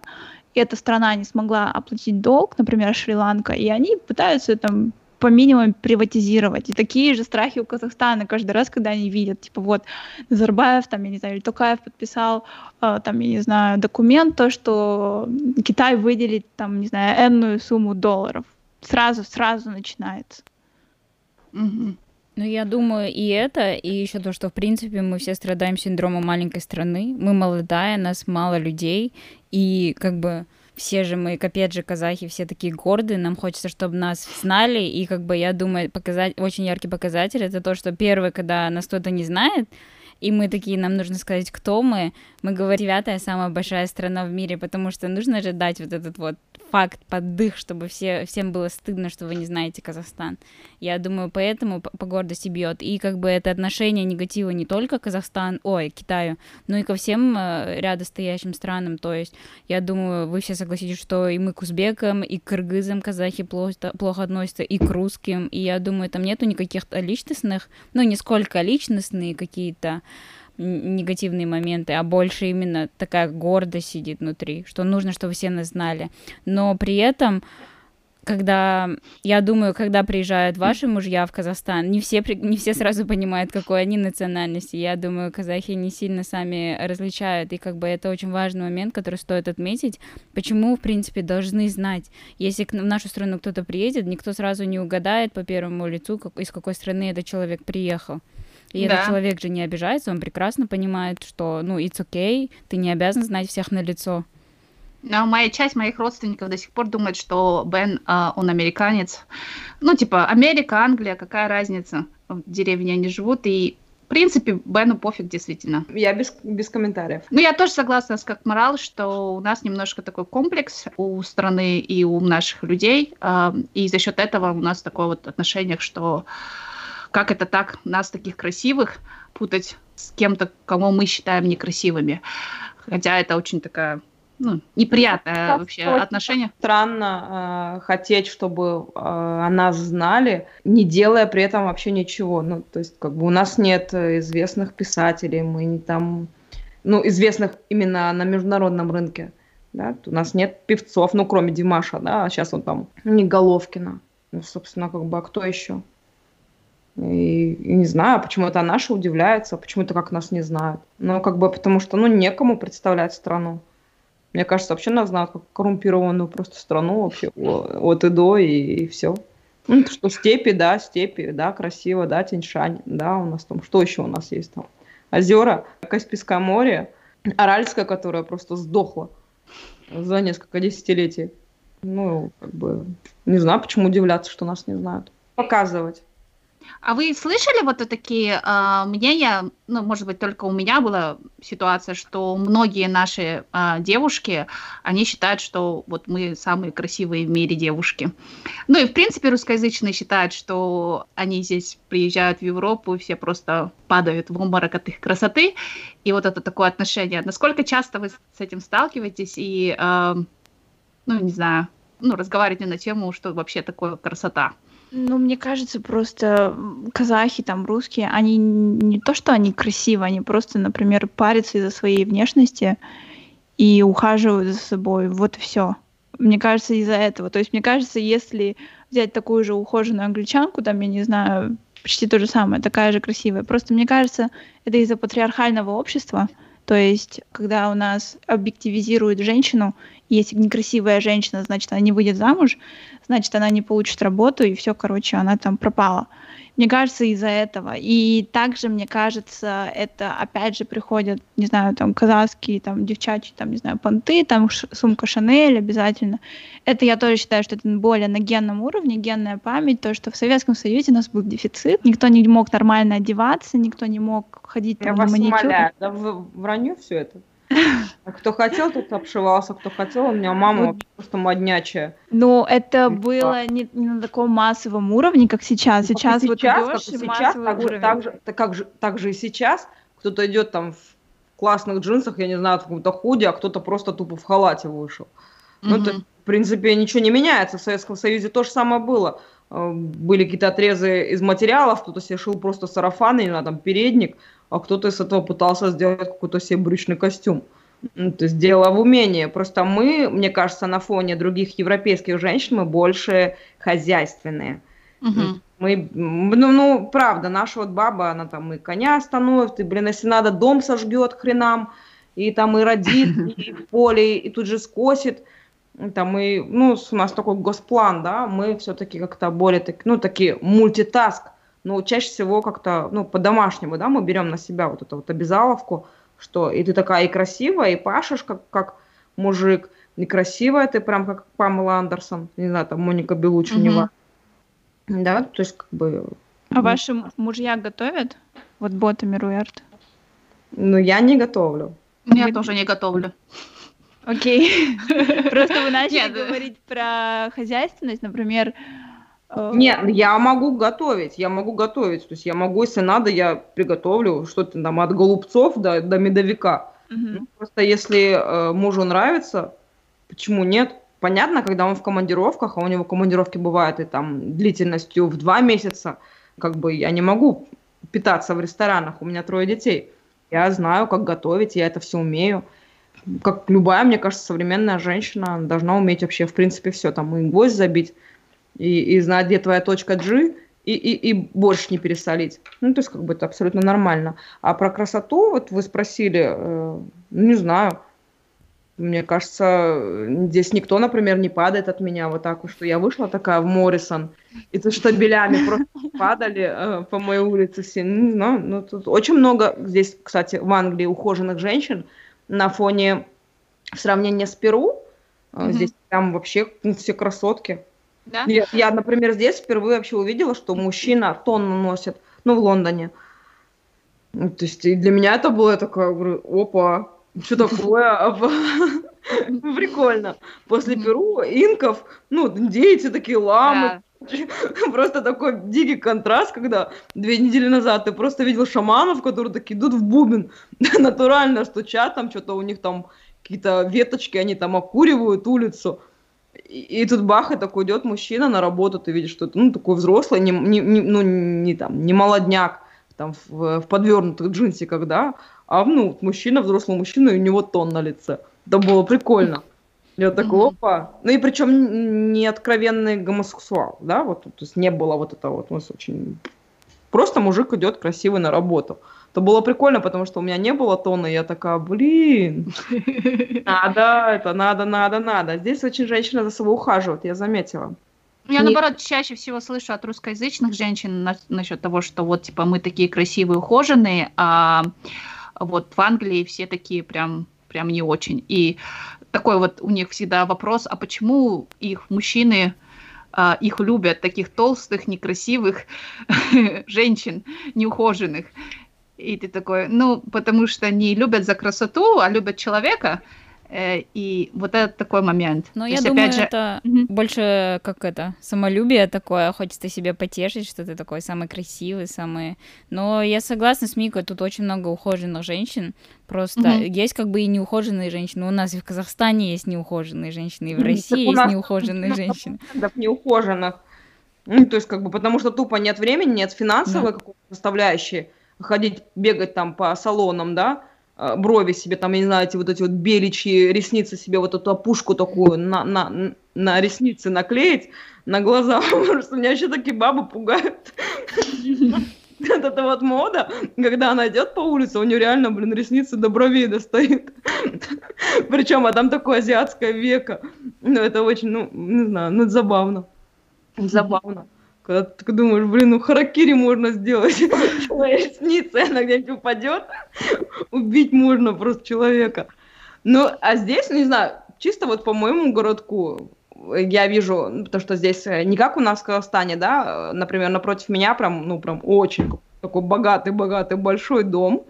эта страна не смогла оплатить долг, например, Шри-Ланка, и они пытаются там по минимуму приватизировать. И такие же страхи у Казахстана каждый раз, когда они видят, типа вот Назарбаев, там, я не знаю, или Токаев подписал, э, там, я не знаю, документ, то, что Китай выделит, там, не знаю, энную сумму долларов. Сразу, сразу начинается. Угу. Ну, я думаю, и это, и еще то, что, в принципе, мы все страдаем синдромом маленькой страны. Мы молодая, нас мало людей, и как бы все же мы, капец же, казахи, все такие гордые, нам хочется, чтобы нас знали, и как бы я думаю, показать, очень яркий показатель это то, что первое, когда нас кто-то не знает, и мы такие, нам нужно сказать, кто мы. Мы говорим, девятая самая большая страна в мире, потому что нужно же дать вот этот вот факт, поддых, чтобы все, всем было стыдно, что вы не знаете Казахстан. Я думаю, поэтому по, гордости бьет. И как бы это отношение негатива не только Казахстан, ой, Китаю, но и ко всем э, рядом стоящим странам. То есть, я думаю, вы все согласитесь, что и мы к узбекам, и к кыргызам казахи плохо, плохо относятся, и к русским. И я думаю, там нету никаких личностных, ну, не сколько личностные какие-то негативные моменты, а больше именно такая гордость сидит внутри, что нужно, чтобы все нас знали. Но при этом когда, я думаю, когда приезжают ваши мужья в Казахстан, не все, не все сразу понимают, какой они национальности. Я думаю, казахи не сильно сами различают, и как бы это очень важный момент, который стоит отметить. Почему, в принципе, должны знать? Если в нашу страну кто-то приедет, никто сразу не угадает по первому лицу, как, из какой страны этот человек приехал. И да. этот человек же не обижается, он прекрасно понимает, что, ну, it's okay, ты не обязан знать всех на лицо. Но моя часть моих родственников до сих пор думает, что Бен, э, он американец. Ну, типа, Америка, Англия, какая разница? В деревне они живут, и в принципе, Бену пофиг, действительно. Я без, без комментариев. Ну, я тоже согласна с как морал, что у нас немножко такой комплекс у страны и у наших людей, э, и за счет этого у нас такое вот отношение, что как это так, нас таких красивых путать с кем-то, кого мы считаем некрасивыми. Хотя это очень такая ну, неприятное как вообще отношение. Странно э, хотеть, чтобы э, о нас знали, не делая при этом вообще ничего. Ну, то есть, как бы у нас нет известных писателей, мы не там, ну, известных именно на международном рынке. Да? У нас нет певцов, ну, кроме Димаша, да, а сейчас он там не Головкина. Ну, собственно, как бы, а кто еще? И, и не знаю, почему это наши удивляются, почему это как нас не знают. Ну, как бы потому что, ну, некому представлять страну. Мне кажется, вообще нас знают как коррумпированную просто страну вообще от и до, и, и все. Ну, что степи, да, степи, да, красиво, да, Тиньшань, да, у нас там, что еще у нас есть там? Озера, Каспийское море, Аральское, которое просто сдохло за несколько десятилетий. Ну, как бы, не знаю, почему удивляться, что нас не знают. Показывать. А вы слышали вот такие э, мнения, ну, может быть, только у меня была ситуация, что многие наши э, девушки, они считают, что вот мы самые красивые в мире девушки. Ну и, в принципе, русскоязычные считают, что они здесь приезжают в Европу, все просто падают в обморок от их красоты. И вот это такое отношение. Насколько часто вы с этим сталкиваетесь и, э, ну, не знаю, ну, разговариваете на тему, что вообще такое красота? Ну, мне кажется, просто казахи, там, русские, они не то, что они красивые, они просто, например, парятся из-за своей внешности и ухаживают за собой. Вот все. Мне кажется, из-за этого. То есть, мне кажется, если взять такую же ухоженную англичанку, там, я не знаю, почти то же самое, такая же красивая. Просто мне кажется, это из-за патриархального общества. То есть, когда у нас объективизируют женщину, если некрасивая женщина, значит, она не выйдет замуж, значит, она не получит работу, и все, короче, она там пропала. Мне кажется, из-за этого. И также, мне кажется, это опять же приходят, не знаю, там казахские, там девчачьи, там, не знаю, понты, там сумка Шанель обязательно. Это я тоже считаю, что это более на генном уровне, генная память, то, что в Советском Союзе у нас был дефицит, никто не мог нормально одеваться, никто не мог ходить я там, вас на маникюр. Умоляю, да вранье все это? А кто хотел, тот обшивался, кто хотел. У меня мама ну, просто моднячая. Ну, это было не, не на таком массовом уровне, как сейчас. Ну, сейчас, вот сейчас, как сейчас, так же, так, же, так, же, так же и сейчас. Кто-то идет там в классных джинсах, я не знаю, в каком-то худе, а кто-то просто тупо в халате вышел. Mm-hmm. Ну, это, в принципе, ничего не меняется. В Советском Союзе то же самое было. Э, были какие-то отрезы из материалов, кто-то себе шил просто сарафан, не знаю, там, передник, а кто-то из этого пытался сделать какой-то себе брючный костюм. Ну, то есть дело в умении. Просто мы, мне кажется, на фоне других европейских женщин мы больше хозяйственные. Угу. Мы, ну, ну, правда, наша вот баба, она там и коня остановит, и, блин, если надо, дом сожгет хренам, и там и родит, и в поле, и тут же скосит. Там и, ну, у нас такой госплан, да, мы все-таки как-то более, так, ну, такие мультитаск но чаще всего как-то, ну, по-домашнему, да, мы берем на себя вот эту вот обязаловку, что и ты такая и красивая, и пашешь, как, как мужик некрасивая, ты прям как Памела Андерсон, не знаю, там Моника Белучи, mm-hmm. Да, то есть как бы... А ваши мужья готовят? Вот ботами Руэрт? Ну, я не готовлю. Я тоже не готовлю. Окей. Просто вы начали говорить про хозяйственность, например, э, нет, я могу готовить, я могу готовить. То есть я могу, если надо, я приготовлю что-то там от голубцов до, до медовика. Угу. Ну, просто если э, мужу нравится, почему нет? Понятно, когда он в командировках, а у него командировки бывают и там длительностью в два месяца, как бы я не могу питаться в ресторанах, у меня трое детей. Я знаю, как готовить, я это все умею. Как любая, мне кажется, современная женщина должна уметь вообще, в принципе, все. Там и гвоздь забить, и, и знать, где твоя точка G, и, и, и борщ не пересолить. Ну, то есть, как бы это абсолютно нормально. А про красоту, вот вы спросили, э, не знаю, мне кажется, здесь никто, например, не падает от меня вот так, что я вышла такая в Моррисон, и тут штабелями просто падали э, по моей улице все. Ну, не знаю, ну, тут очень много здесь, кстати, в Англии ухоженных женщин на фоне в сравнении с Перу. Mm-hmm. Здесь там вообще ну, все красотки. Да? Я, я, например, здесь впервые вообще увидела, что мужчина тонну носит, ну, в Лондоне. То есть и для меня это было такое, говорю, опа, что такое? Прикольно. После Перу, инков, ну, индейцы такие ламы. Просто такой дикий контраст, когда две недели назад ты просто видел шаманов, которые такие идут в бубен, натурально стучат, там что-то у них там какие-то веточки, они там окуривают улицу. И, и тут бах, и такой идет мужчина на работу, ты видишь, что это, ну, такой взрослый, не, не, не, ну, не там, не молодняк, там, в, в подвернутых джинсиках, да, а, ну, мужчина, взрослый мужчина, и у него тон на лице. Это было прикольно. Я такой, опа. Ну и причем не откровенный гомосексуал, да, вот, то есть не было вот этого вот, у нас очень... Просто мужик идет красивый на работу. Это было прикольно, потому что у меня не было тона, и я такая, блин, надо, это надо, надо, надо. Здесь очень женщина за собой ухаживает, я заметила. Я, не... наоборот, чаще всего слышу от русскоязычных женщин на, насчет того, что вот, типа, мы такие красивые, ухоженные, а вот в Англии все такие прям, прям не очень. И такой вот у них всегда вопрос, а почему их мужчины а, их любят, таких толстых, некрасивых женщин, неухоженных. И ты такой, ну, потому что не любят за красоту, а любят человека. Э, и вот это такой момент. Но я есть, думаю, же... это угу. больше как это, самолюбие такое, хочется себе потешить, что ты такой самый красивый, самый... Но я согласна с Микой, тут очень много ухоженных женщин, просто угу. есть как бы и неухоженные женщины. У нас и в Казахстане есть неухоженные женщины, и в России есть неухоженные женщины. Неухоженных. Ну, то есть, как бы, потому что тупо нет времени, нет финансовой да. какой-то составляющей, ходить, бегать там по салонам, да, Э, брови себе, там, я не знаю, эти вот эти вот беличьи ресницы себе, вот эту опушку такую на, на, на ресницы наклеить, на глаза, потому что меня еще такие бабы пугают. Вот эта вот мода, когда она идет по улице, у нее реально, блин, ресницы до бровей достают. Причем, а там такое азиатское веко. Ну, это очень, ну, не знаю, ну, забавно. Забавно. Когда ты думаешь, блин, ну харакири можно сделать. Ресницы, она где-нибудь упадет. Убить можно просто человека. Ну, а здесь, не знаю, чисто вот по моему городку я вижу, ну, потому что здесь э, не как у нас в Казахстане, да, например, напротив меня прям, ну, прям очень такой богатый-богатый большой дом,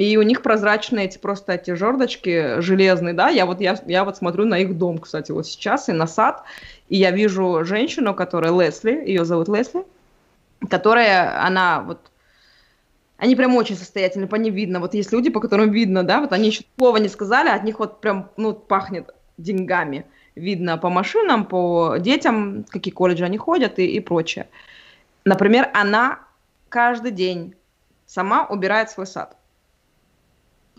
и у них прозрачные эти просто эти жердочки железные, да, я вот, я, я вот смотрю на их дом, кстати, вот сейчас, и на сад, и я вижу женщину, которая Лесли, ее зовут Лесли, которая, она вот, они прям очень состоятельны, по ним видно, вот есть люди, по которым видно, да, вот они еще слова не сказали, от них вот прям, ну, пахнет деньгами, видно по машинам, по детям, какие колледжи они ходят и, и прочее. Например, она каждый день сама убирает свой сад.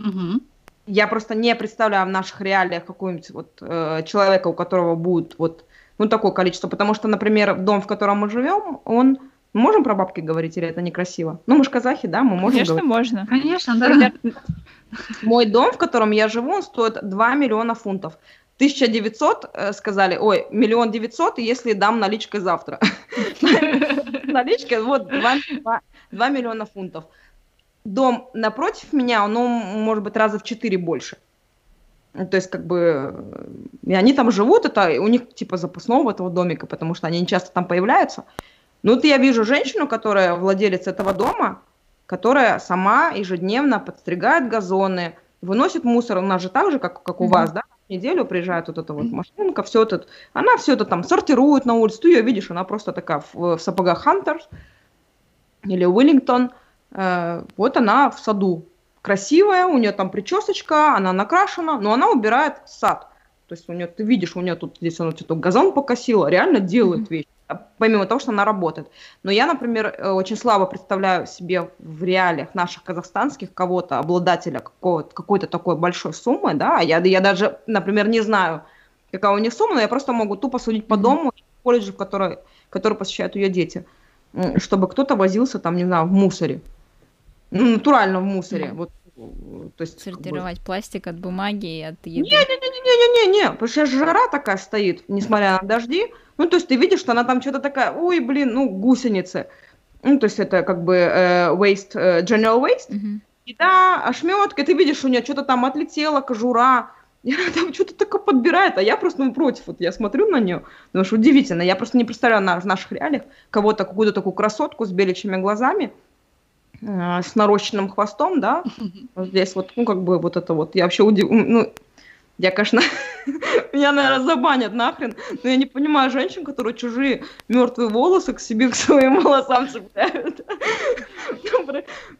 Угу. Я просто не представляю в наших реалиях какого-нибудь вот э, человека, у которого будет вот ну, такое количество. Потому что, например, дом, в котором мы живем, он... Мы можем про бабки говорить или это некрасиво? Ну, мы же казахи, да, мы можем Конечно, говорить. можно. Конечно, да. Мой дом, в котором я живу, он стоит 2 миллиона фунтов. 1900 э, сказали, ой, миллион девятьсот, если дам наличкой завтра. Наличкой, вот 2 миллиона фунтов. Дом напротив меня, он, может быть, раза в 4 больше. То есть, как бы, и они там живут, это у них типа запасного этого домика, потому что они не часто там появляются. Ну, вот я вижу женщину, которая владелец этого дома, которая сама ежедневно подстригает газоны, выносит мусор. У нас же так же, как, как у mm-hmm. вас, да? неделю приезжает вот эта вот машинка, все это, она все это там сортирует на улице, ты ее видишь, она просто такая в, в сапогах Хантерс или Уиллингтон, вот она в саду, красивая, у нее там причесочка, она накрашена, но она убирает сад. То есть у нее, ты видишь, у нее тут здесь она что-то газон покосила, реально делает mm-hmm. вещи, а помимо того, что она работает. Но я, например, э, очень слабо представляю себе в реалиях наших казахстанских кого-то, обладателя какого-то, какой-то такой большой суммы, да, я, я даже, например, не знаю, какая у них сумма, но я просто могу тупо судить по mm-hmm. дому, в который, который посещают ее дети, чтобы кто-то возился там, не знаю, в мусоре ну, натурально в мусоре. Mm. Вот, то есть, Сортировать как бы... пластик от бумаги и от еды. Не-не-не-не-не-не, потому что жара такая стоит, несмотря на дожди. Ну, то есть ты видишь, что она там что-то такая, ой, блин, ну, гусеницы. Ну, то есть это как бы э, waste, э, general waste. Mm-hmm. И да, ошметка, ты видишь, у нее что-то там отлетело, кожура, и она там что-то такое подбирает, а я просто ну, против. Вот я смотрю на нее, потому что удивительно, я просто не представляю на, в наших реалиях кого-то, какую-то такую красотку с беличьими глазами, Э, с нарощенным хвостом, да, вот здесь вот, ну, как бы вот это вот, я вообще удив... ну, я, конечно, меня, наверное, забанят нахрен, но я не понимаю женщин, которые чужие мертвые волосы к себе, к своим волосам цепляют.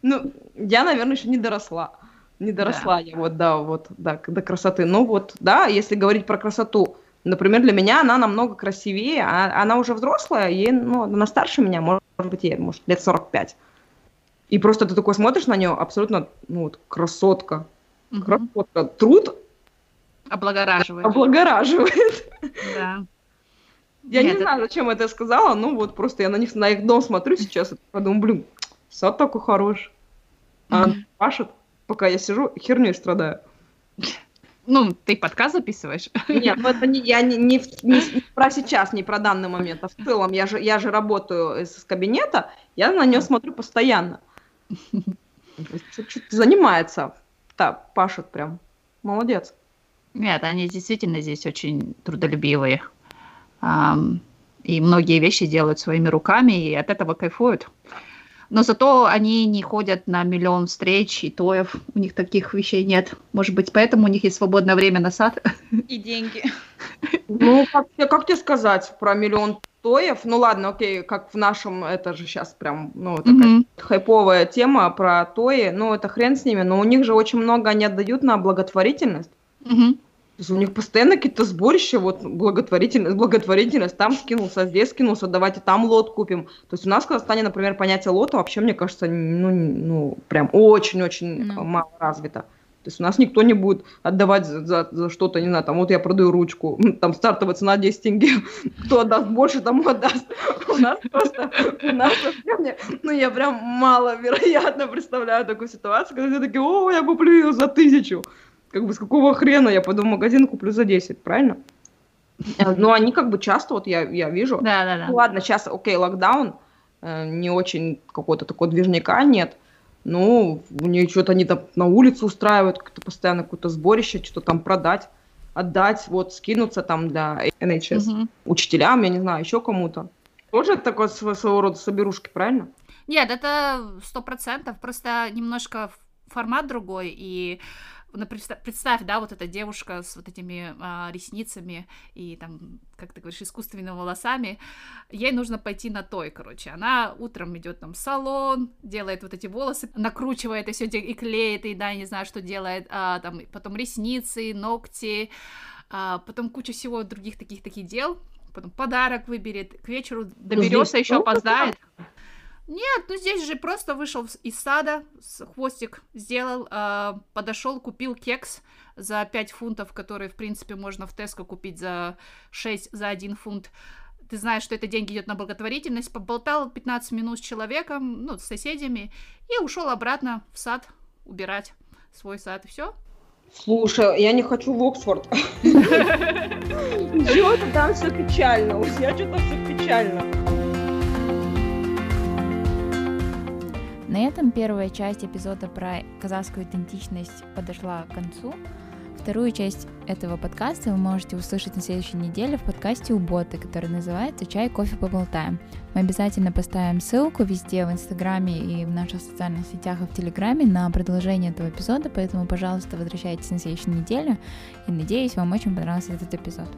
Ну, я, наверное, еще не доросла. Не доросла я вот, да, вот, да, до красоты. Ну вот, да, если говорить про красоту, например, для меня она намного красивее, а она уже взрослая, ей, ну, она старше меня, может быть, ей, может, лет 45. И просто ты такой смотришь на нее, абсолютно, ну вот, красотка. Угу. Красотка. Труд облагораживает. Облагораживает. Да. Я Нет, не знаю, зачем это я сказала, ну вот просто я на них, на их дом смотрю сейчас и подумаю, блин, сад такой хороший. А mm пашет, пока я сижу, херней страдаю. Ну, ты подкаст записываешь? Нет, ну это не, я не, не, не, не про сейчас, не про данный момент, а в целом я же, я же работаю из кабинета, я на нее смотрю постоянно. Что-то занимается. Да, пашет прям. Молодец. Нет, они действительно здесь очень трудолюбивые. И многие вещи делают своими руками, и от этого кайфуют. Но зато они не ходят на миллион встреч и тоев. У них таких вещей нет. Может быть, поэтому у них есть свободное время на сад. И деньги. Ну, как, как тебе сказать про миллион тоев? Ну ладно, окей, как в нашем, это же сейчас прям, ну, такая mm-hmm. хайповая тема про тои. Ну, это хрен с ними, но у них же очень много они отдают на благотворительность. Mm-hmm. То есть у них постоянно какие-то сборища, вот благотворительность, благотворительность, там скинулся, здесь скинулся, давайте там лот купим. То есть у нас в Казахстане, например, понятие лота вообще, мне кажется, ну, ну прям очень-очень no. мало развито. То есть у нас никто не будет отдавать за, за, за что-то, не знаю, там вот я продаю ручку, там стартовая цена 10 тенге, кто отдаст больше, тому отдаст. У нас просто, у нас вообще, ну я прям маловероятно представляю такую ситуацию, когда все такие, о, я куплю ее за тысячу как бы с какого хрена я пойду в магазин куплю за 10, правильно? Э, но они как бы часто, вот я, я вижу. Да, да, да. Ну, ладно, сейчас, окей, локдаун, э, не очень какого-то такого движника нет. Ну, у нее что-то они там на улице устраивают, как-то постоянно какое-то сборище, что-то там продать, отдать, вот, скинуться там для NHS, угу. учителям, я не знаю, еще кому-то. Тоже это такое своего рода соберушки, правильно? Нет, это сто процентов, просто немножко формат другой, и представь, да, вот эта девушка с вот этими а, ресницами и там, как ты говоришь, искусственными волосами, ей нужно пойти на той, короче. Она утром идет там в салон, делает вот эти волосы, накручивает и все и клеит, и да, не знаю, что делает, а, там потом ресницы, ногти, а, потом куча всего других таких таких дел, потом подарок выберет, к вечеру ну, доберется, еще опоздает. Нет, ну здесь же просто вышел из сада, хвостик сделал, э, подошел, купил кекс за 5 фунтов, который, в принципе, можно в Теско купить за 6, за 1 фунт. Ты знаешь, что это деньги идет на благотворительность, поболтал 15 минут с человеком, ну, с соседями, и ушел обратно в сад убирать свой сад, и все. Слушай, я не хочу в Оксфорд. Чего-то там все печально, у тебя что-то все печально. На этом первая часть эпизода про казахскую идентичность подошла к концу. Вторую часть этого подкаста вы можете услышать на следующей неделе в подкасте у Боты, который называется «Чай, кофе, поболтаем». Мы обязательно поставим ссылку везде, в Инстаграме и в наших социальных сетях и в Телеграме на продолжение этого эпизода, поэтому, пожалуйста, возвращайтесь на следующую неделю и надеюсь, вам очень понравился этот эпизод.